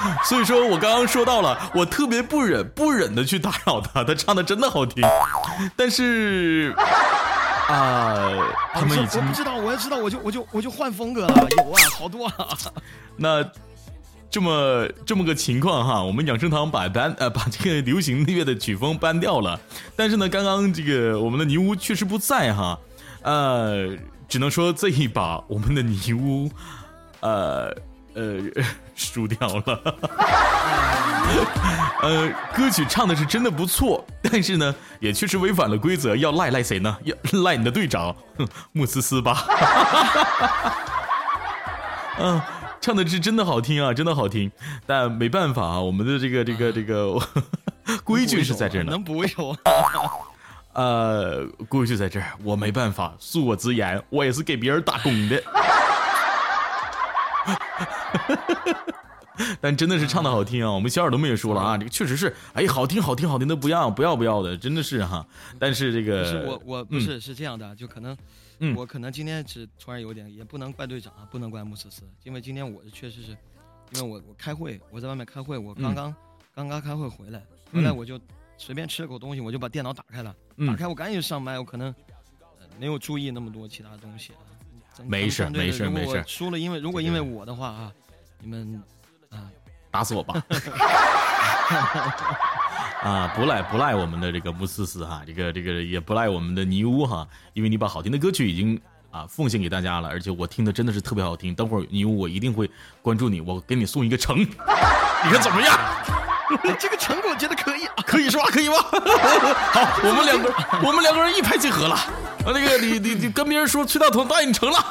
所以说我刚刚说到了，我特别不忍不忍的去打扰他，他唱的真的好听，但是啊、他们已经我不知道，我要知道，我就我就我就换风格了，有啊，好多啊。那这么这么个情况哈，我们养生堂把搬呃 把这个流行乐的曲风搬掉了，但是呢，刚刚这个我们的泥屋确实不在哈，呃，只能说这一把我们的泥屋，呃呃 输掉了。呃，歌曲唱的是真的不错，但是呢，也确实违反了规则，要赖赖谁呢？要赖你的队长，哼，穆思思吧。嗯，唱的是真的好听啊，真的好听，但没办法啊，我们的这个这个这个 规矩是在这儿呢。能补一首啊？呃，规矩在这儿，我没办法，恕我直言，我也是给别人打工的。但真的是唱的好听啊！我们小耳朵们也说了啊，这个确实是，哎，好听好听好听的不要不要不要的，真的是哈。但是这个不是我我不是是这样的，就可能嗯我可能今天是突然有点，也不能怪队长啊，不能怪穆思思，因为今天我确实是，因为我我开会，我在外面开会，我刚刚刚刚开会回来，回来嗯我就随便吃了口东西，我就把电脑打开了，嗯打开我赶紧上麦，我可能呃没有注意那么多其他东西啊。咱没事没事没事输了，因为如果因为我的话啊，你们啊打死我吧！啊，不赖不赖我们的这个穆思思哈，这个这个也不赖我们的尼乌哈，因为你把好听的歌曲已经啊奉献给大家了，而且我听的真的是特别好听。等会儿尼乌我一定会关注你，我给你送一个橙，你看怎么样？这个成果我觉得可以啊。可以是吧？可以吗？好，我们两个我们两个人一拍即合了。那个你你你跟别人说崔大同答应成了。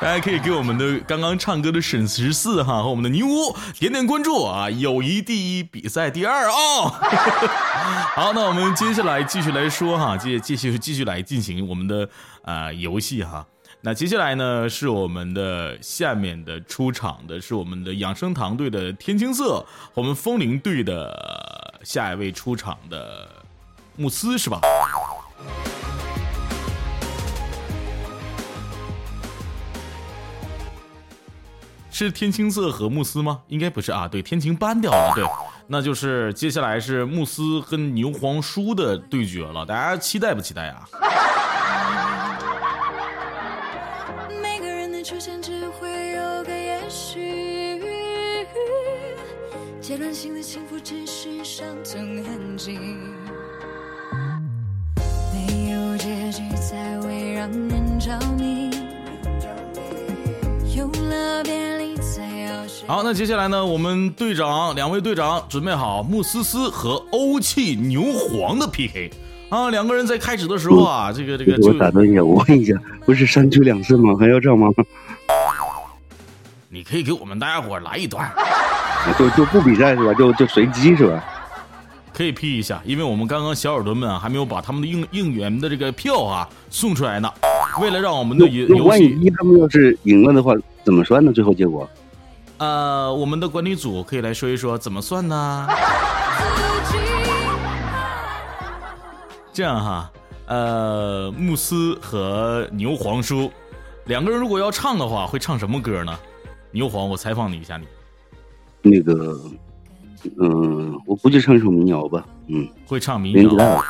大家可以给我们的刚刚唱歌的沈十四哈和我们的尼乌点点关注啊！友谊第一，比赛第二啊！好，那我们接下来继续来说哈，继继续继续来进行我们的啊游戏哈。那接下来呢，是我们的下面的出场的是我们的养生堂队的天青色，我们风铃队的下一位出场的慕斯是吧？是天青色和慕斯吗？应该不是啊，对，天晴搬掉了，对，那就是接下来是慕斯跟牛黄叔的对决了，大家期待不期待啊？每个人的出现只会有个也许，阶段性的幸福只是伤痛痕迹，让人着迷，有了别离才要学。好，那接下来呢，我们队长两位队长准备好穆思思和欧气牛黄的 PK 啊，两个人在开始的时候啊，这个这个就我打断一下，我问一下，不是三局两胜吗？还要这样吗？你可以给我们大家伙来一段，就就不比赛是吧？就就随机是吧？可以 P 一下，因为我们刚刚小耳朵们啊还没有把他们的应应援的这个票啊送出来呢。为了让我们的游游戏，一他们要是赢了的话，怎么算呢？最后结果？呃，我们的管理组可以来说一说怎么算呢？这样哈，呃，慕斯和牛黄叔两个人如果要唱的话，会唱什么歌呢？牛黄，我采访你一下，你那个，嗯，我估计唱一首民谣吧。嗯，会唱民谣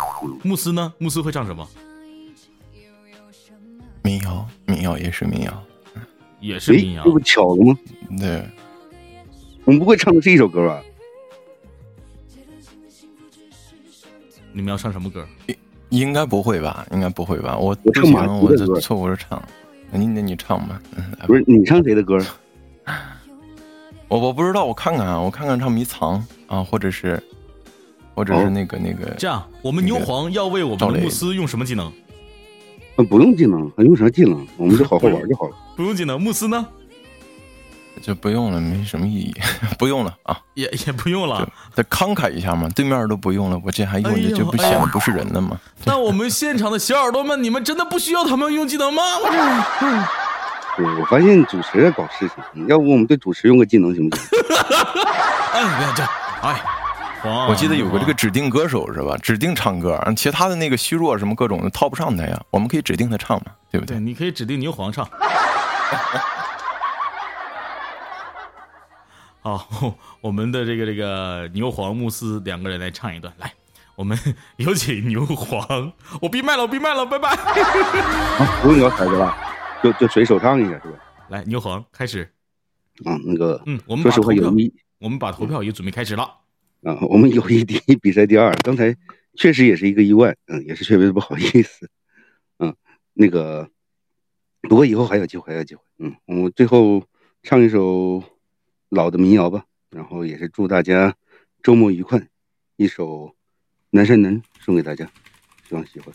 慕斯呢？慕斯会唱什么？民谣，民谣也是民谣。哎也是民，谣这。不巧了吗？对，我们不会唱的是一首歌吧？你们要唱什么歌？应该不会吧？应该不会吧？我我唱马不行，我这迪的歌错误着唱。那你那你唱吧。嗯，来吧不是你唱谁的歌？我我不知道，我看看啊，我看看唱迷藏啊，或者是，或者是哦那个那个这样，我们牛黄要为我们的慕斯用什么技能？呃不用技能，还用啥技能？我们就好好玩就好了。不用技能，慕斯呢就不用了，没什么意义，不用了啊。也也不用了。再慷慨一下嘛，对面都不用了，我这还用哎呦着就不显得不是人了吗？那我们现场的小耳朵们，你们真的不需要他们用技能吗？我这对，我发现主持在搞事情，要不我们对主持用个技能行不行？哎，不要这样，哎，黄，我记得有个这个指定歌手是吧？指定唱歌，其他的那个虚弱什么各种的套不上他呀。我们可以指定他唱嘛，对不对，对？你可以指定牛黄唱。好，我们的这个这个牛黄慕斯两个人来唱一段，来，我们 有请牛黄。我闭麦了，我闭麦了，拜拜。啊，不用聊骰子了，就就随手唱一下是吧？来，牛恒开始。啊，那个，嗯，我们说实话，把投票友，谊我们把投票也准备开始了。啊，我们友谊第一，比赛第二。刚才确实也是一个意外，嗯，也是特别不好意思，嗯，那个，不过以后还有机会，还有机会，嗯，我们最后唱一首老的民谣吧，然后也是祝大家周末愉快，一首《南山南》送给大家，希望喜欢。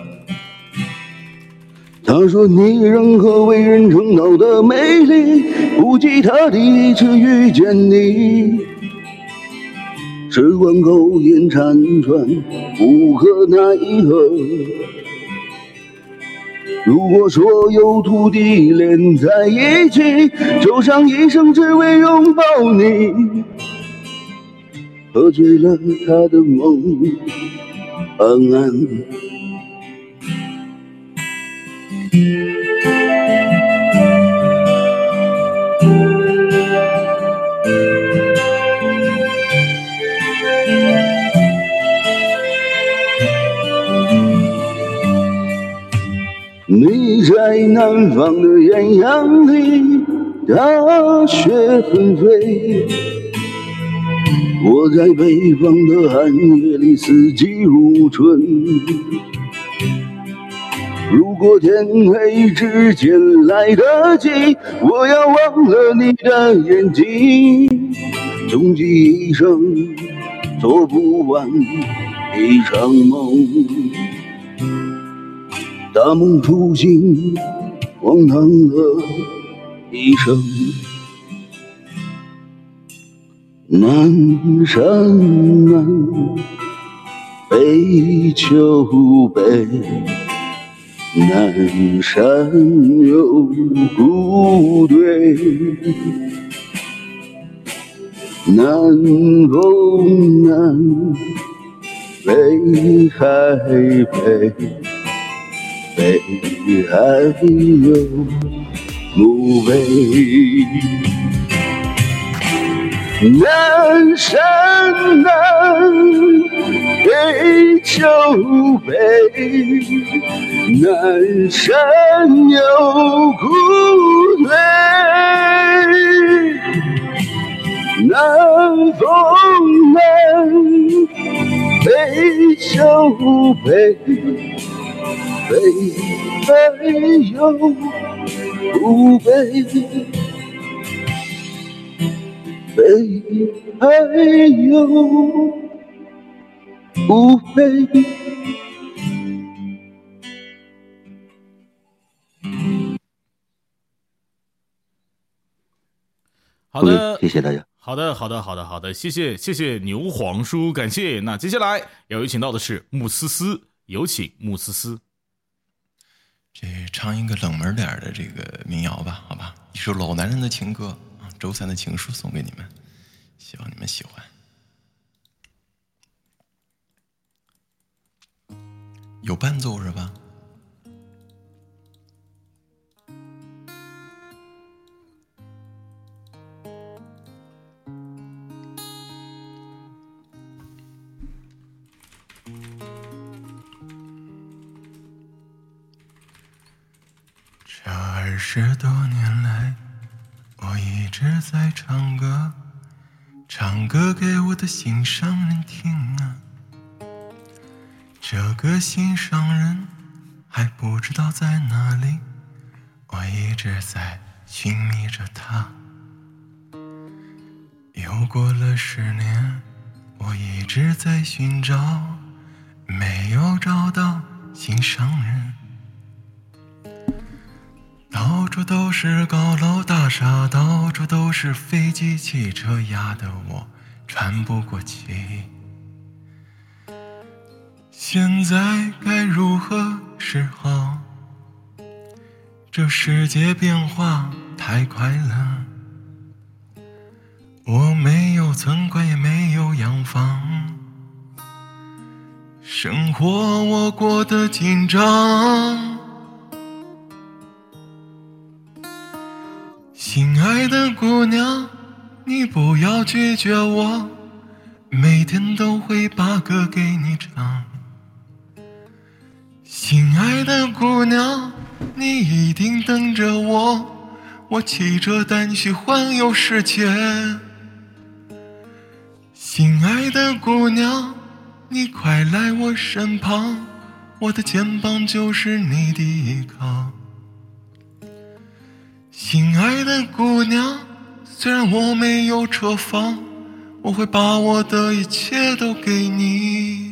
他说：“你任何为人称道的美丽，不及他第一次遇见你。时光苟延残喘，无可奈何。如果所有土地连在一起，走上一生只为拥抱你，喝醉了他的梦，安安。”你在南方的艳阳里，大雪纷飞；我在北方的寒夜里，四季如春。如果天黑之前来得及，我要忘了你的眼睛，终其一生做不完一场梦。大梦初醒，荒唐了一生。南山南，北秋北。南山有谷堆，南风南，北海北，北海有墓碑。南山南，北秋北，南山有谷堆，南风南，北秋北，北海有墓碑。北海有墓碑。好的，谢谢大家。好的，好的，好的，好的，谢谢，谢谢牛黄叔，感谢。那接下来要有请到的是穆思思，有请穆思思。这唱一个冷门点儿的这个民谣吧，好吧，一首老男人的情歌啊，周三的情书送给你们，希望你们喜欢。有伴奏是吧？这二十多年来，我一直在唱歌，唱歌给我的心上人听啊。这个心上人还不知道在哪里，我一直在寻觅着他。又过了十年，我一直在寻找，没有找到心上人。到处都是高楼大厦，到处都是飞机、汽车，压得我喘不过气。现在该如何是好？这世界变化太快了，我没有存款，也没有洋房，生活我过得紧张。亲爱的姑娘，你不要拒绝我，每天都会把歌给你唱。亲爱的姑娘，你一定等着我。我骑着单去环游世界。心爱的姑娘，你快来我身旁，我的肩膀就是你的依靠。心爱的姑娘，虽然我没有车房，我会把我的一切都给你。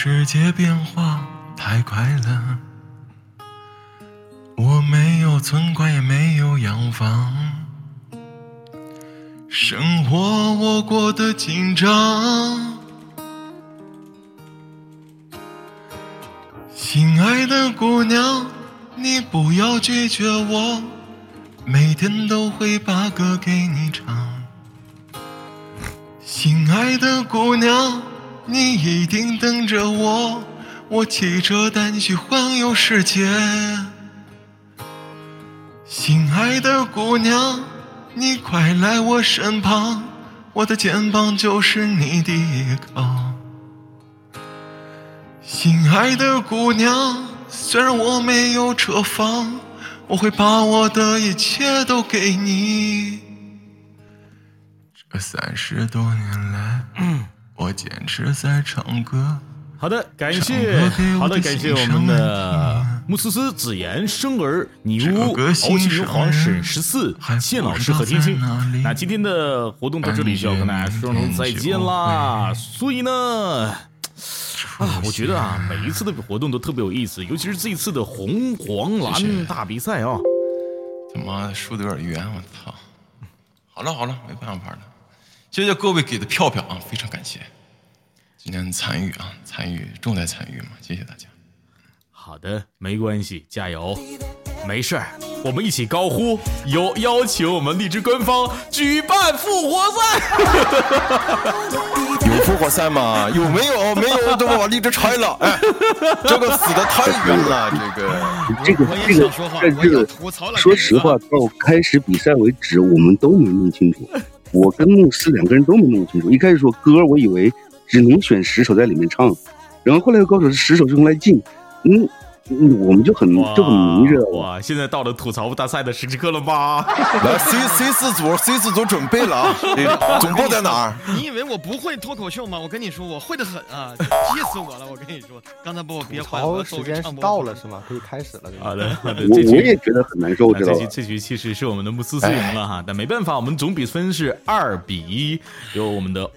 世界变化太快了，我没有存款，也没有洋房，生活我过得紧张。亲爱的姑娘，你不要拒绝我，每天都会把歌给你。你一定等着我，我骑着单去环游世界。心爱的姑娘，你快来我身旁，我的肩膀就是你的依靠。心爱的姑娘，虽然我没有车房，我会把我的一切都给你。这三十多年来，我坚持在唱歌。好的，感谢，好的，感谢我们的穆思思、子妍、生儿、女巫、敖气牛黄、沈十四、谢老师和天星。那今天的活动到这里就要跟大家说声再见啦。所以呢，啊，我觉得啊，每一次的活动都特别有意思，尤其是这一次的红黄蓝大比赛啊。他妈输的有点冤，我操！好了好了，没办法了。谢谢各位给的票票啊，非常感谢。今天参与啊，参与重在参与嘛，谢谢大家。好的，没关系，加油，没事儿，我们一起高呼，有邀请我们荔枝官方举办复活赛。有复活赛吗？有没有？没有，都把荔枝拆了。哎，这个死的太冤了，这个。这个这个，但是说实话，到开始比赛为止，我们都没弄清楚。我跟牧师两个人都没弄清楚。一开始说歌，我以为只能选十首在里面唱，然后后来又告诉我十首是用来进。嗯。我们就很就很明着哇！现在到了吐槽大赛的时刻了吗？来，C C 四组，C 四组准备了啊！总部在哪儿？你以为我不会脱口秀吗？我跟你说，我会的很啊！气死我了！我跟你说，刚才把我憋坏了。时间到了是吗？可以开始了。好的，好的。我我也觉得很难受，知道这局这局其实是我们的穆斯斯赢了哈，但没办法，我们总比分是二比一，由我们的。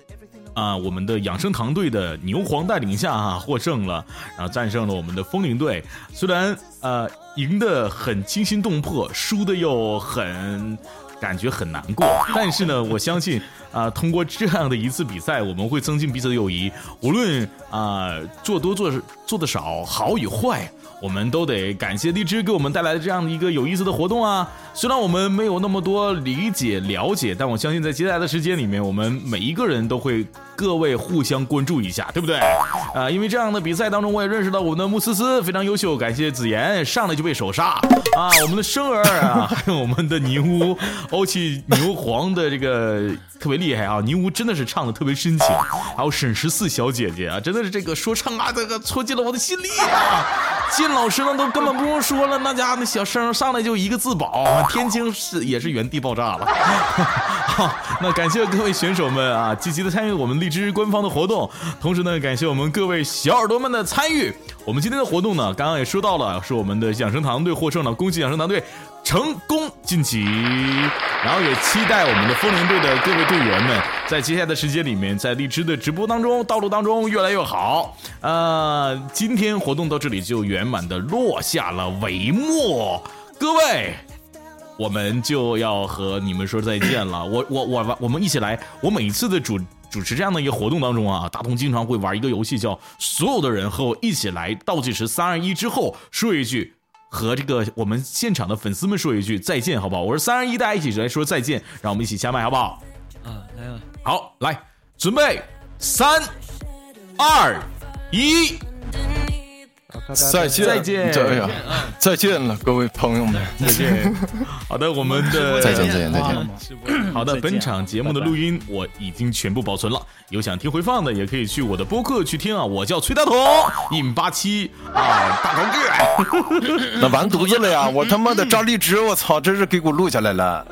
啊，我们的养生堂队的牛黄带领下啊 获胜了，然后战胜了我们的风铃队。虽然呃赢得很惊心动魄，输的又很感觉很难过，但是呢，我相信啊，通过这样的一次比赛，我们会增进彼此的友谊。无论啊做多做做的少，好与坏。我们都得感谢荔枝给我们带来的这样的一个有意思的活动啊！虽然我们没有那么多理解了解，但我相信在接下来的时间里面，我们每一个人都会各位互相关注一下，对不对？啊，因为这样的比赛当中，我也认识到我们的穆思思非常优秀，感谢子妍上来就被首杀啊！我们的生儿啊，还有我们的尼乌欧气牛黄的这个特别厉害啊！尼乌真的是唱的特别深情，还有沈十四小姐姐啊，真的是这个说唱啊，这个戳进了我的心里啊！接老师呢都根本不用说了，那家那小声上来就一个自保，天津是也是原地爆炸了。好，那感谢各位选手们啊，积极的参与我们荔枝官方的活动，同时呢，感谢我们各位小耳朵们的参与。我们今天的活动呢，刚刚也说到了，是我们的养生堂队获胜了，恭喜养生堂队。成功晋级，然后也期待我们的风铃队的各位队员们在接下来的时间里面，在荔枝的直播当中、道路当中越来越好。呃，今天活动到这里就圆满的落下了帷幕，各位。我们就要和你们说再见了。我我我我们一起来。我每一次的主主持这样的一个活动当中啊，大同经常会玩一个游戏，叫所有的人和我一起来倒计时三二一之后说一句，和这个我们现场的粉丝们说一句再见，好不好？我是三二一，大家一起来说再见，让我们一起下麦，好不好？啊，来了，好，来准备，三二一。再见，再见哎呀，再见了，各位朋友们，再见。好的，我们的 再见，再见，再见。好的，本场节目的录音我已经全部保存了，有想听回放的也可以去我的播客去听啊。我叫崔大同，一米八七啊，大高个。那完犊子了呀！我他妈的扎荔枝，我操，真是给我录下来了。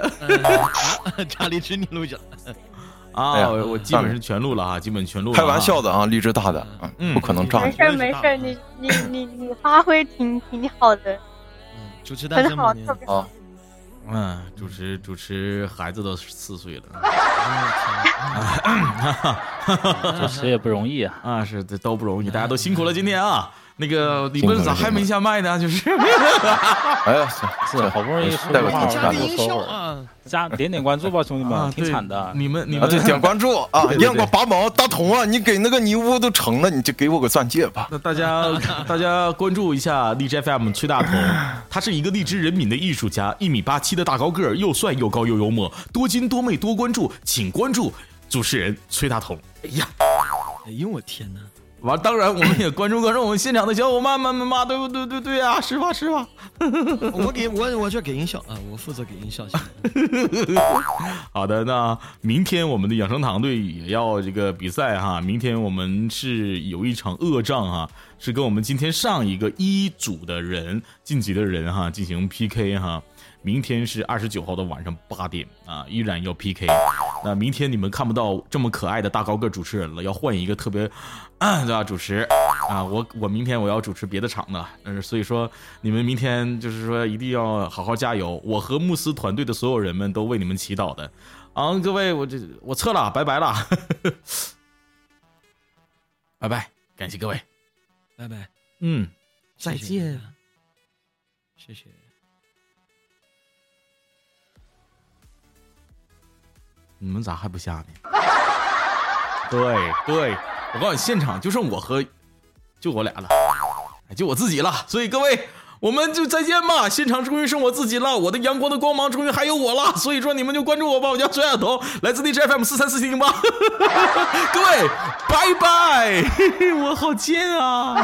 查理芝你录下来。啊，我我基本是全录了啊，基本全录。开玩笑的啊，励志大的，嗯不可能炸。没事没事，你你你你发挥挺挺好的，嗯，主持大很好，声吗？特别好。啊，嗯，主持主持孩子都四岁了 主持也不容易啊。啊，是这都不容易，大家都辛苦了今天啊。那个李奔咋还没下麦呢？就是 哎呀，是好不容易说带个话头看多说会儿，啊，加点点关注吧，兄弟们，挺惨的。啊，你们你们对，点关注 啊！对对对雁过拔毛，大同啊，你给那个泥污都成了，你就给我个钻戒吧。那大家 大家关注一下荔枝 FM 崔大同，他是一个荔枝人民的艺术家，一米八七的大高个儿，又帅又高又幽默，多金多妹多关注，请关注主持人崔大同。哎呀，哎呦我天哪！完，当然我们也关注关注我们现场的小伙伴们们嘛，对不对？对对啊，是吧是吧？我给 我我就给音效啊，我负责给音效。好的，那明天我们的养生堂队也要这个比赛哈。明天我们是有一场恶仗哈，是跟我们今天上一个一组的人晋级的人哈进行 PK 哈。明天是二十九号的晚上八点啊，依然要 PK。那明天你们看不到这么可爱的大高个主持人了，要换一个特别啊 对吧主持啊。我我明天我要主持别的场的，嗯，所以说你们明天就是说一定要好好加油。我和慕斯团队的所有人们都为你们祈祷的。啊，各位，我这我撤了，拜拜了，拜拜，感谢各位，拜拜，嗯，再见谢谢。你们咋还不下呢？对对，我告诉你，现场就剩我和就我俩了，就我自己了。所以各位，我们就再见吧。现场终于剩我自己了，我的阳光的光芒终于还有我了。所以说你们就关注我吧，我叫孙亚彤，来自 DJFM 四三四七零八。各位，拜拜，我好贱啊。